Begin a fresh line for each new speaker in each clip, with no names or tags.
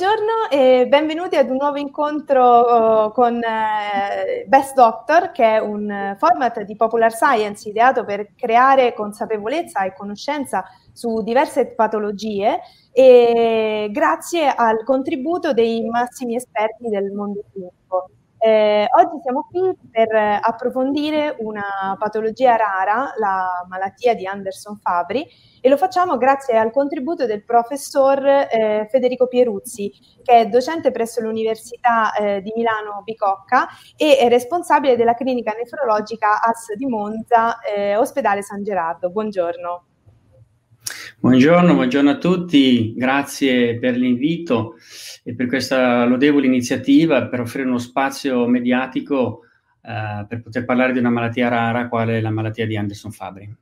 Buongiorno e benvenuti ad un nuovo incontro uh, con uh, Best Doctor, che è un format di popular science ideato per creare consapevolezza e conoscenza su diverse patologie e grazie al contributo dei massimi esperti del mondo clinico. Eh, oggi siamo qui per approfondire una patologia rara, la malattia di Anderson-Fabri, e lo facciamo grazie al contributo del professor eh, Federico Pieruzzi, che è docente presso l'Università eh, di Milano Bicocca e è responsabile della clinica nefrologica AS di Monza, eh, ospedale San Gerardo. Buongiorno.
Buongiorno, buongiorno a tutti, grazie per l'invito e per questa lodevole iniziativa per offrire uno spazio mediatico eh, per poter parlare di una malattia rara quale la malattia di Anderson Fabri.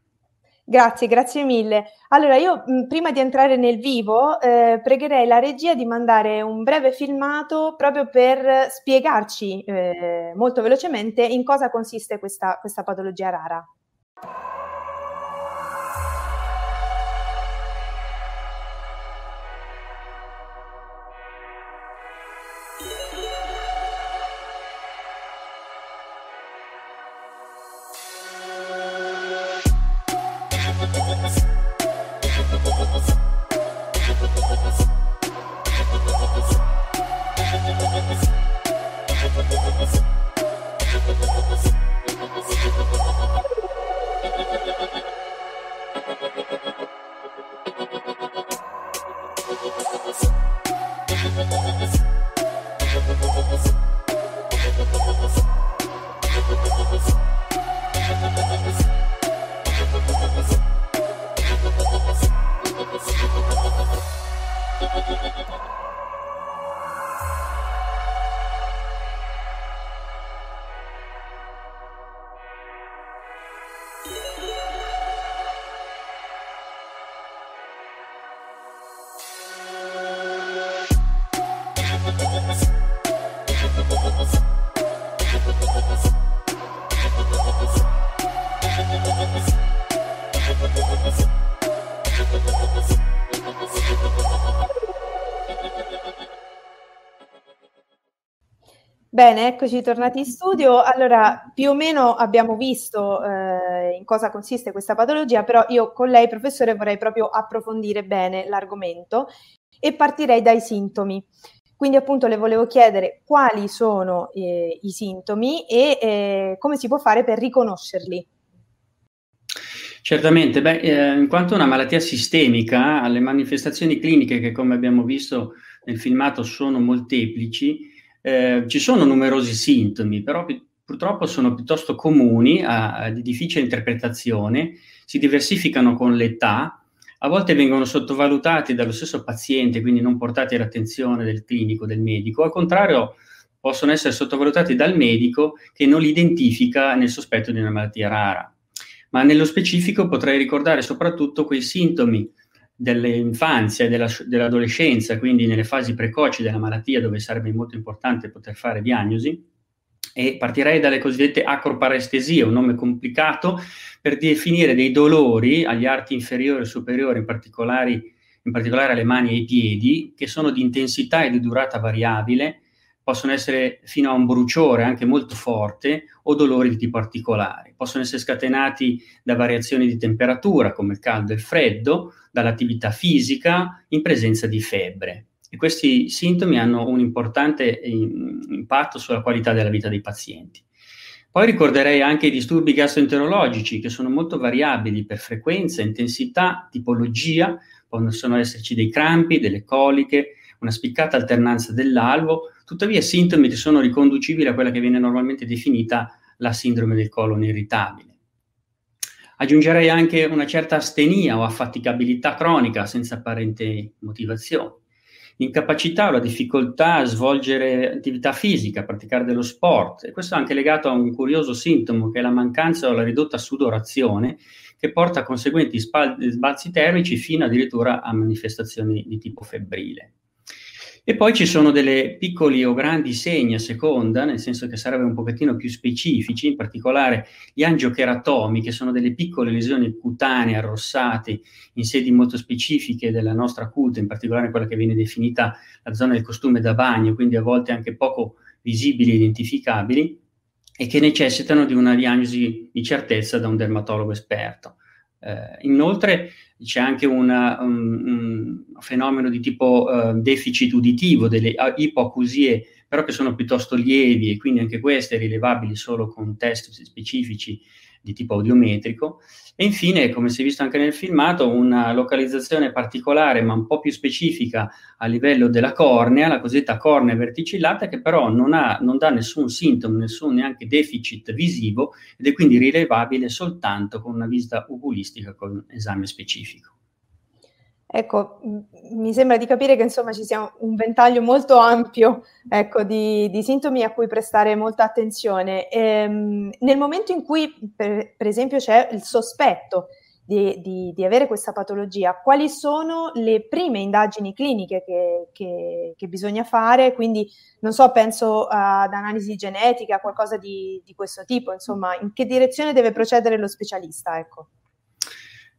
Grazie, grazie mille. Allora, io mh, prima di entrare nel vivo, eh, pregherei la regia di mandare un breve filmato proprio per spiegarci eh, molto velocemente in cosa consiste questa, questa patologia rara. Bene, eccoci tornati in studio. Allora, più o meno abbiamo visto eh, in cosa consiste questa patologia, però io con lei, professore, vorrei proprio approfondire bene l'argomento e partirei dai sintomi. Quindi appunto le volevo chiedere quali sono eh, i sintomi e eh, come si può fare per riconoscerli.
Certamente, beh, eh, in quanto una malattia sistemica, le manifestazioni cliniche che come abbiamo visto nel filmato sono molteplici, eh, ci sono numerosi sintomi, però pi- purtroppo sono piuttosto comuni, a, a, di difficile interpretazione, si diversificano con l'età, a volte vengono sottovalutati dallo stesso paziente, quindi non portati all'attenzione del clinico, del medico, al contrario possono essere sottovalutati dal medico che non li identifica nel sospetto di una malattia rara. Ma nello specifico potrei ricordare soprattutto quei sintomi dell'infanzia e della, dell'adolescenza, quindi nelle fasi precoci della malattia dove sarebbe molto importante poter fare diagnosi, e partirei dalle cosiddette acroparestesie, un nome complicato per definire dei dolori agli arti inferiori e superiori, in particolare, in particolare alle mani e ai piedi, che sono di intensità e di durata variabile, possono essere fino a un bruciore anche molto forte o dolori di tipo articolare. Possono essere scatenati da variazioni di temperatura come il caldo e il freddo, dall'attività fisica in presenza di febbre. E questi sintomi hanno un importante impatto sulla qualità della vita dei pazienti. Poi ricorderei anche i disturbi gastroenterologici che sono molto variabili per frequenza, intensità, tipologia, possono esserci dei crampi, delle coliche, una spiccata alternanza dell'alvo, tuttavia sintomi che sono riconducibili a quella che viene normalmente definita la sindrome del colon irritabile. Aggiungerei anche una certa astenia o affaticabilità cronica senza apparente motivazione, l'incapacità o la difficoltà a svolgere attività fisica, a praticare dello sport. E questo è anche legato a un curioso sintomo che è la mancanza o la ridotta sudorazione che porta a conseguenti sbalzi termici fino addirittura a manifestazioni di tipo febbrile. E poi ci sono delle piccoli o grandi segni a seconda, nel senso che sarebbero un pochettino più specifici, in particolare gli angiocheratomi, che sono delle piccole lesioni cutanee arrossate in sedi molto specifiche della nostra cute, in particolare quella che viene definita la zona del costume da bagno, quindi a volte anche poco visibili e identificabili, e che necessitano di una diagnosi di certezza da un dermatologo esperto. Eh, inoltre c'è anche una, un, un, fenomeno di tipo uh, deficit uditivo, delle ipoacusie, però che sono piuttosto lievi e quindi anche queste rilevabili solo con test specifici di tipo audiometrico. E infine, come si è visto anche nel filmato, una localizzazione particolare ma un po' più specifica a livello della cornea, la cosiddetta cornea verticillata, che però non, ha, non dà nessun sintomo, nessun neanche deficit visivo ed è quindi rilevabile soltanto con una visita oculistica con esame specifico.
Ecco, mi sembra di capire che insomma ci sia un ventaglio molto ampio ecco, di, di, sintomi a cui prestare molta attenzione. Ehm, nel momento in cui, per, per, esempio, c'è il sospetto di, di, di, avere questa patologia, quali sono le prime indagini cliniche che, che, che, bisogna fare? Quindi, non so, penso ad analisi genetica, qualcosa di, questo tipo, insomma, in che direzione deve procedere lo specialista? Ecco.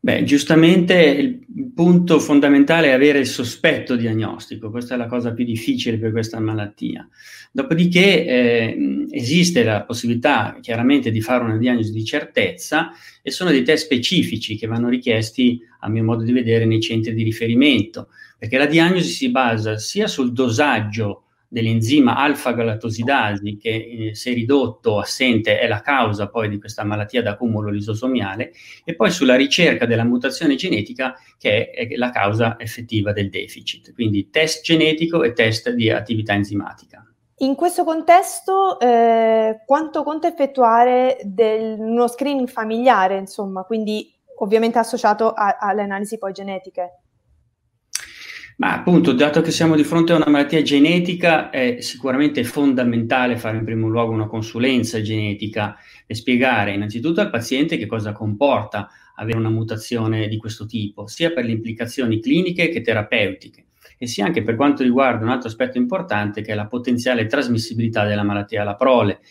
Beh, giustamente il punto fondamentale è avere il sospetto diagnostico, questa è la cosa più difficile per questa malattia. Dopodiché eh, esiste la possibilità chiaramente di fare una diagnosi di certezza e sono dei test specifici che vanno richiesti, a mio modo di vedere, nei centri di riferimento, perché la diagnosi si basa sia sul dosaggio dell'enzima alfa-galatosidasi che eh, se ridotto assente è la causa poi di questa malattia d'accumulo lisosomiale e poi sulla ricerca della mutazione genetica che è, è la causa effettiva del deficit. Quindi test genetico e test di attività enzimatica.
In questo contesto, eh, quanto conta effettuare del, uno screening familiare, insomma, quindi ovviamente associato a, alle analisi poi genetiche?
Ma appunto, dato che siamo di fronte a una malattia genetica, è sicuramente fondamentale fare in primo luogo una consulenza genetica e spiegare innanzitutto al paziente che cosa comporta avere una mutazione di questo tipo, sia per le implicazioni cliniche che terapeutiche, e sia anche per quanto riguarda un altro aspetto importante che è la potenziale trasmissibilità della malattia alla prole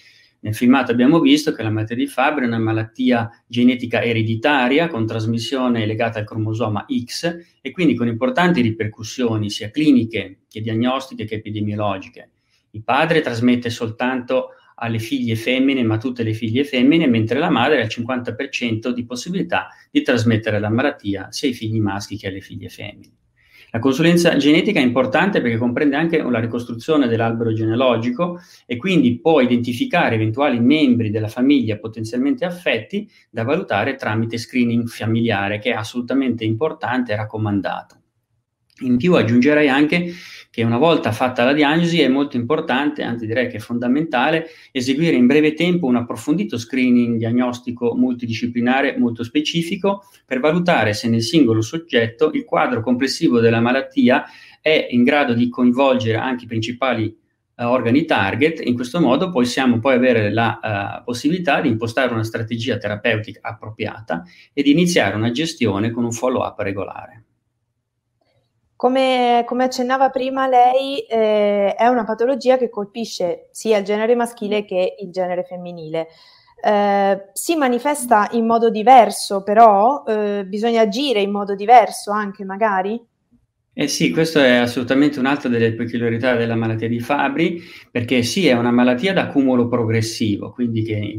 nel filmato abbiamo visto che la malattia di Fabry è una malattia genetica ereditaria con trasmissione legata al cromosoma X e quindi con importanti ripercussioni sia cliniche che diagnostiche che epidemiologiche. Il padre trasmette soltanto alle figlie femmine, ma tutte le figlie femmine, mentre la madre ha il 50% di possibilità di trasmettere la malattia sia ai figli maschi che alle figlie femmine. La consulenza genetica è importante perché comprende anche la ricostruzione dell'albero genealogico e quindi può identificare eventuali membri della famiglia potenzialmente affetti da valutare tramite screening familiare, che è assolutamente importante e raccomandato. In più aggiungerei anche che una volta fatta la diagnosi è molto importante, anzi direi che è fondamentale, eseguire in breve tempo un approfondito screening diagnostico multidisciplinare molto specifico per valutare se nel singolo soggetto il quadro complessivo della malattia è in grado di coinvolgere anche i principali uh, organi target. In questo modo possiamo poi avere la uh, possibilità di impostare una strategia terapeutica appropriata e di iniziare una gestione con un follow-up regolare.
Come, come, accennava prima lei, eh, è una patologia che colpisce sia il genere maschile che il genere femminile. Eh, si manifesta in modo diverso, però eh, bisogna agire in modo diverso anche magari?
Eh sì, questo è assolutamente un'altra delle peculiarità della malattia di Fabri, perché sì, è una malattia d'accumulo progressivo, quindi che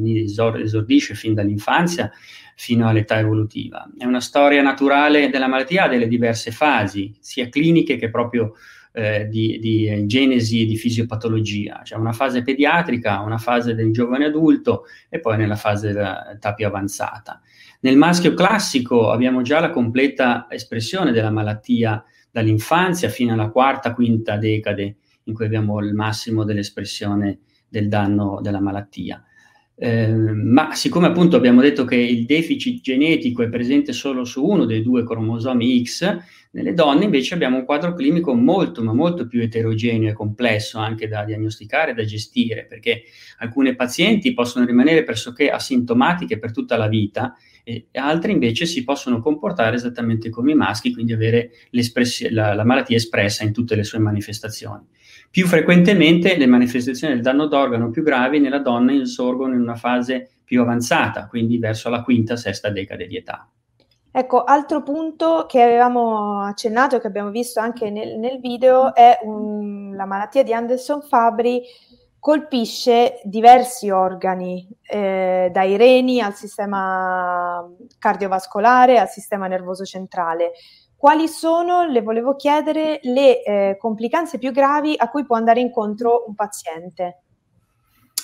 esordisce fin dall'infanzia fino all'età evolutiva. È una storia naturale della malattia, ha delle diverse fasi, sia cliniche che proprio eh, di, di, genesi e di fisiopatologia. C'è una fase pediatrica, una fase del giovane adulto e poi nella fase dell'età più avanzata. Nel maschio classico abbiamo già la completa espressione della malattia dall'infanzia fino alla quarta, quinta decade in cui abbiamo il massimo dell'espressione del danno della malattia. Eh, ma siccome appunto abbiamo detto che il deficit genetico è presente solo su uno dei due cromosomi X, Nelle donne invece abbiamo un quadro clinico molto, ma molto più eterogeneo e complesso anche da diagnosticare e da gestire, perché alcune pazienti possono rimanere pressoché asintomatiche per tutta la vita e altre invece si possono comportare esattamente come i maschi, quindi avere la, la malattia espressa in tutte le sue manifestazioni. Più frequentemente le manifestazioni del danno d'organo più gravi nella donna insorgono in una fase più avanzata, quindi verso la quinta, sesta decade di età.
Ecco, altro punto che avevamo accennato e che abbiamo visto anche nel, nel video è un, la malattia di Anderson-Fabri colpisce diversi organi, eh, dai reni al sistema cardiovascolare al sistema nervoso centrale. Quali sono, le volevo chiedere, le eh, complicanze più gravi a cui può andare incontro un paziente?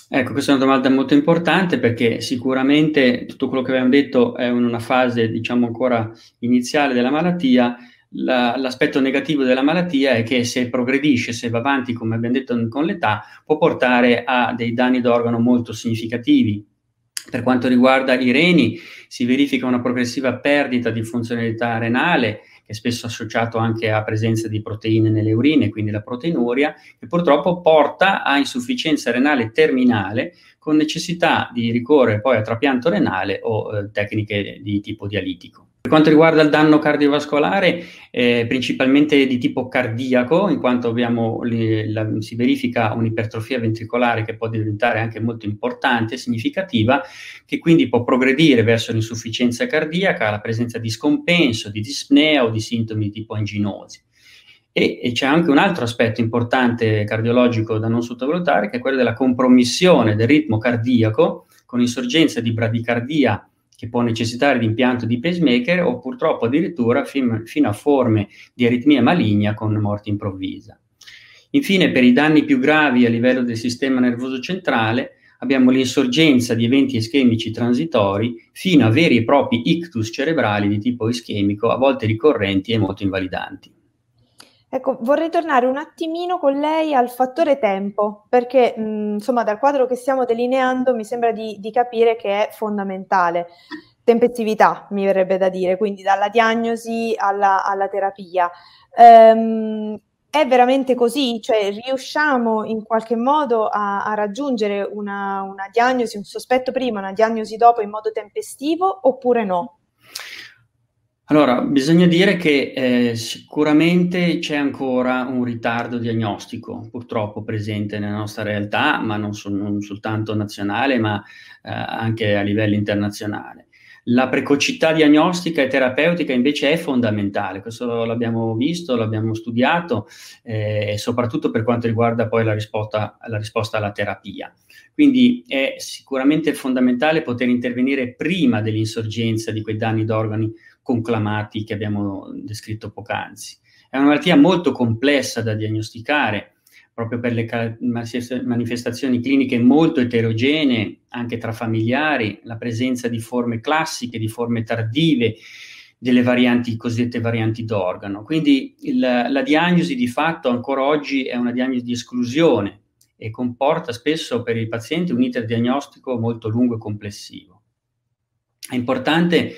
Ecco, questa è una domanda molto importante perché sicuramente tutto quello che abbiamo detto è in una fase, diciamo, ancora iniziale della malattia. La, l'aspetto negativo della malattia è che se progredisce, se va avanti, come abbiamo detto, con l'età, può portare a dei danni d'organo molto significativi. Per quanto riguarda i reni, si verifica una progressiva perdita di funzionalità renale che è spesso associato anche a presenza di proteine nelle urine, quindi la proteinuria, che purtroppo porta a insufficienza renale terminale con necessità di ricorrere poi a trapianto renale o eh, tecniche di tipo dialitico. Per quanto riguarda il danno cardiovascolare, eh, principalmente di tipo cardiaco, in quanto abbiamo, la, si verifica un'ipertrofia ventricolare che può diventare anche molto importante e significativa, che quindi può progredire verso l'insufficienza cardiaca, la presenza di scompenso, di dispnea o di sintomi tipo anginosi. E, e, c'è anche un altro aspetto importante cardiologico da non sottovalutare, che è quello della compromissione del ritmo cardiaco con insorgenza di bradicardia che può necessitare di impianto di pacemaker o purtroppo addirittura fin, fino a forme di aritmia maligna con morte improvvisa. Infine, per i danni più gravi a livello del sistema nervoso centrale, abbiamo l'insorgenza di eventi ischemici transitori fino a veri e propri ictus cerebrali di tipo ischemico, a volte ricorrenti e molto invalidanti.
Ecco, vorrei tornare un attimino con lei al fattore tempo, perché mh, insomma dal quadro che stiamo delineando mi sembra di, di capire che è fondamentale. Tempestività, mi verrebbe da dire, quindi dalla diagnosi alla, alla terapia. Ehm, è veramente così? Cioè riusciamo in qualche modo a, a raggiungere una, una diagnosi, un sospetto prima, una diagnosi dopo in modo tempestivo oppure no?
Allora, bisogna dire che eh, sicuramente c'è ancora un ritardo diagnostico, purtroppo presente nella nostra realtà, ma non, so, non soltanto nazionale, ma eh, anche a livello internazionale. La precocità diagnostica e terapeutica invece è fondamentale, questo l'abbiamo visto, l'abbiamo studiato, eh, soprattutto per quanto riguarda poi la risposta, la risposta alla terapia. Quindi è sicuramente fondamentale poter intervenire prima dell'insorgenza di quei danni d'organi conclamati che abbiamo descritto poc'anzi. È una malattia molto complessa da diagnosticare, proprio per le manifestazioni cliniche molto eterogenee, anche tra familiari, la presenza di forme classiche, di forme tardive, delle varianti, cosiddette varianti d'organo. Quindi il, la diagnosi di fatto ancora oggi è una diagnosi di esclusione e comporta spesso per i pazienti un iter diagnostico molto lungo e complessivo. È importante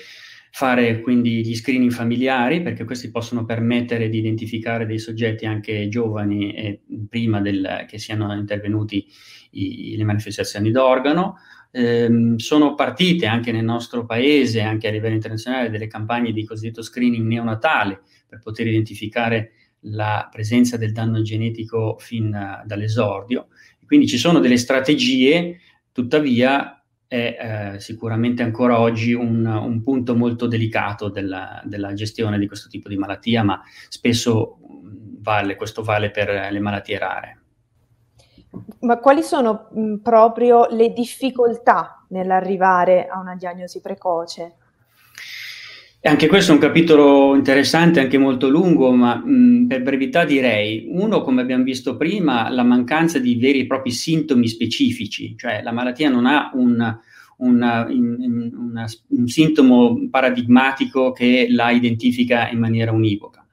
fare quindi gli screening familiari perché questi possono permettere di identificare dei soggetti anche giovani e prima del, che siano intervenuti i, le manifestazioni d'organo. Eh, sono partite anche nel nostro paese, anche a livello internazionale, delle campagne di cosiddetto screening neonatale per poter identificare la presenza del danno genetico fin dall'esordio. Quindi ci sono delle strategie, tuttavia è eh, sicuramente ancora oggi un, un punto molto delicato della, della, gestione di questo tipo di malattia, ma spesso vale, questo vale per le malattie rare.
Ma quali sono mh, proprio le difficoltà nell'arrivare a una diagnosi precoce?
Anche questo è un capitolo interessante, anche molto lungo, ma mh, per brevità direi, uno, come abbiamo visto prima, la mancanza di veri e propri sintomi specifici, cioè la malattia non ha un, una, in, una, un sintomo paradigmatico che la identifica in maniera univoca.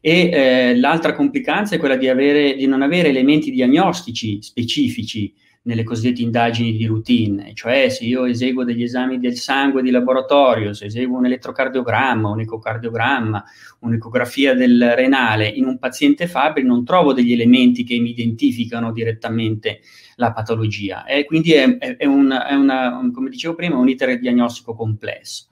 E eh, l'altra complicanza è quella di, avere, di non avere elementi diagnostici specifici nelle cosiddette indagini di routine, cioè se io eseguo degli esami del sangue di laboratorio, se eseguo un elettrocardiogramma, un ecocardiogramma, un'ecografia del renale in un paziente Fabri, non trovo degli elementi che mi identificano direttamente la patologia. E quindi è, è, è, una, è una, come dicevo prima, un iter diagnostico complesso.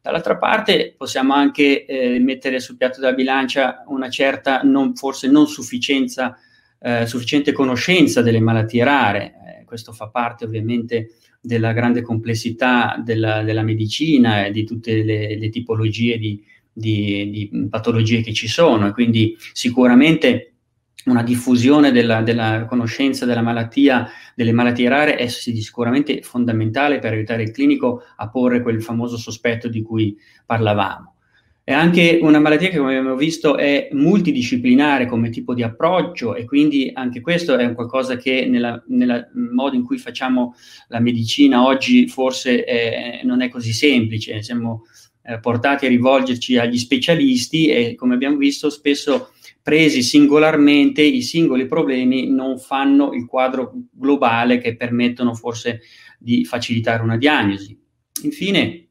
Dall'altra parte possiamo anche eh, mettere sul piatto della bilancia una certa, non, forse non sufficienza, eh, sufficiente conoscenza delle malattie rare. Eh, questo fa parte ovviamente della grande complessità della, della medicina e di tutte le, le tipologie di, di, di, patologie che ci sono. E quindi sicuramente una diffusione della, della, conoscenza della malattia, delle malattie rare è sicuramente fondamentale per aiutare il clinico a porre quel famoso sospetto di cui parlavamo. È anche una malattia che, come abbiamo visto, è multidisciplinare come tipo di approccio e quindi anche questo è qualcosa che nel modo in cui facciamo la medicina oggi forse è, non è così semplice. Siamo eh, portati a rivolgerci agli specialisti e, come abbiamo visto, spesso presi singolarmente i singoli problemi non fanno il quadro globale che permettono forse di facilitare una diagnosi. Infine,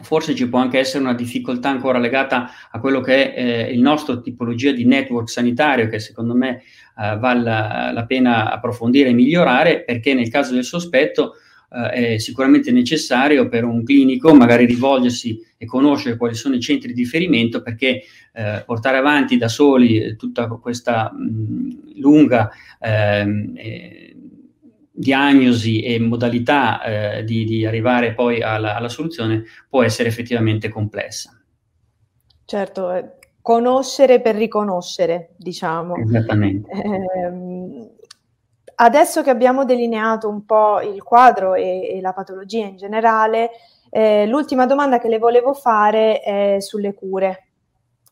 forse ci può anche essere una difficoltà ancora legata a quello che è eh, il nostro tipologia di network sanitario che secondo me eh, vale la, la, pena approfondire e migliorare perché nel caso del sospetto eh, è sicuramente necessario per un clinico magari rivolgersi e conoscere quali sono i centri di riferimento perché eh, portare avanti da soli eh, tutta questa mh, lunga ehm, eh, diagnosi e modalità eh, di, di, arrivare poi alla, alla, soluzione può essere effettivamente complessa.
Certo, eh, conoscere per riconoscere, diciamo.
Esattamente. Eh,
Adesso che abbiamo delineato un po' il quadro e, e la patologia in generale, eh, l'ultima domanda che le volevo fare è sulle cure,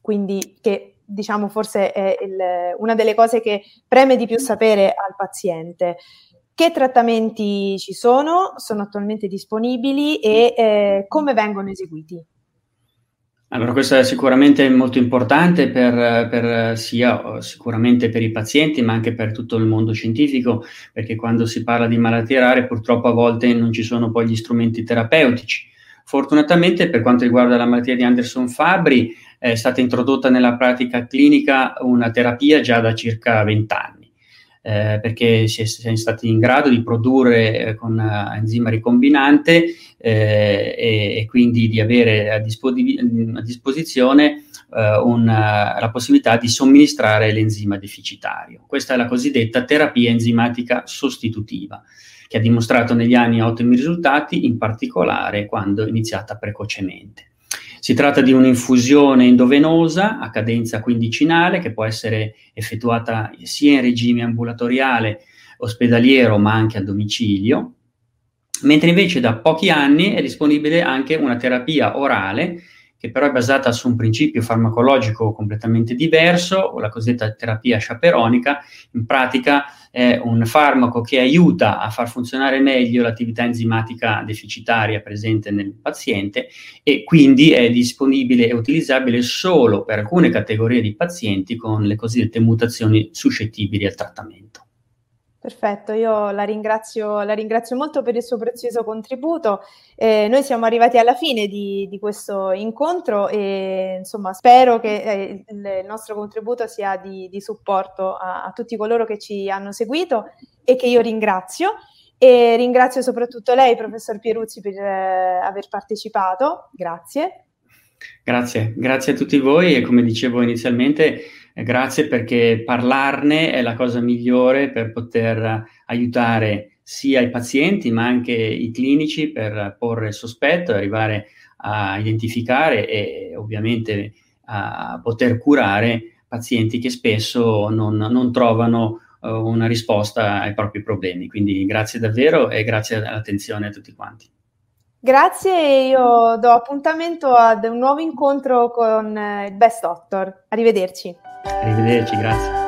quindi che diciamo forse è il, una delle cose che preme di più sapere al paziente. Che trattamenti ci sono, sono attualmente disponibili e eh, come vengono eseguiti?
Allora, questo è sicuramente molto importante per, per, sia sicuramente per i pazienti, ma anche per tutto il mondo scientifico, perché quando si parla di malattie rare purtroppo a volte non ci sono poi gli strumenti terapeutici. Fortunatamente per quanto riguarda la malattia di Anderson Fabri è stata introdotta nella pratica clinica una terapia già da circa 20 anni eh, perché si è, si è, stati in grado di produrre eh, con uh, enzima ricombinante eh, e, e, quindi di avere a, disposi- a disposizione una, la possibilità di somministrare l'enzima deficitario. Questa è la cosiddetta terapia enzimatica sostitutiva che ha dimostrato negli anni ottimi risultati, in particolare quando iniziata precocemente. Si tratta di un'infusione endovenosa a cadenza quindicinale che può essere effettuata sia in regime ambulatoriale, ospedaliero, ma anche a domicilio, mentre invece da pochi anni è disponibile anche una terapia orale che però è basata su un principio farmacologico completamente diverso, la cosiddetta terapia sciaperonica. In pratica è un farmaco che aiuta a far funzionare meglio l'attività enzimatica deficitaria presente nel paziente e quindi è disponibile e utilizzabile solo per alcune categorie di pazienti con le cosiddette mutazioni suscettibili al trattamento.
Perfetto, io la ringrazio, la ringrazio, molto per il suo prezioso contributo. Eh, noi siamo arrivati alla fine di, di, questo incontro e insomma spero che eh, il nostro contributo sia di, di supporto a, a, tutti coloro che ci hanno seguito e che io ringrazio. E ringrazio soprattutto lei, professor Pieruzzi, per eh, aver partecipato. Grazie.
Grazie, grazie a tutti voi e come dicevo inizialmente grazie perché parlarne è la cosa migliore per poter aiutare sia i pazienti ma anche i clinici per porre sospetto e arrivare a identificare e ovviamente a poter curare pazienti che spesso non, non trovano uh, una risposta ai propri problemi. Quindi grazie davvero e grazie all'attenzione a tutti quanti.
Grazie, io do appuntamento ad un nuovo incontro con eh, il Best Doctor. Arrivederci.
Arrivederci, grazie.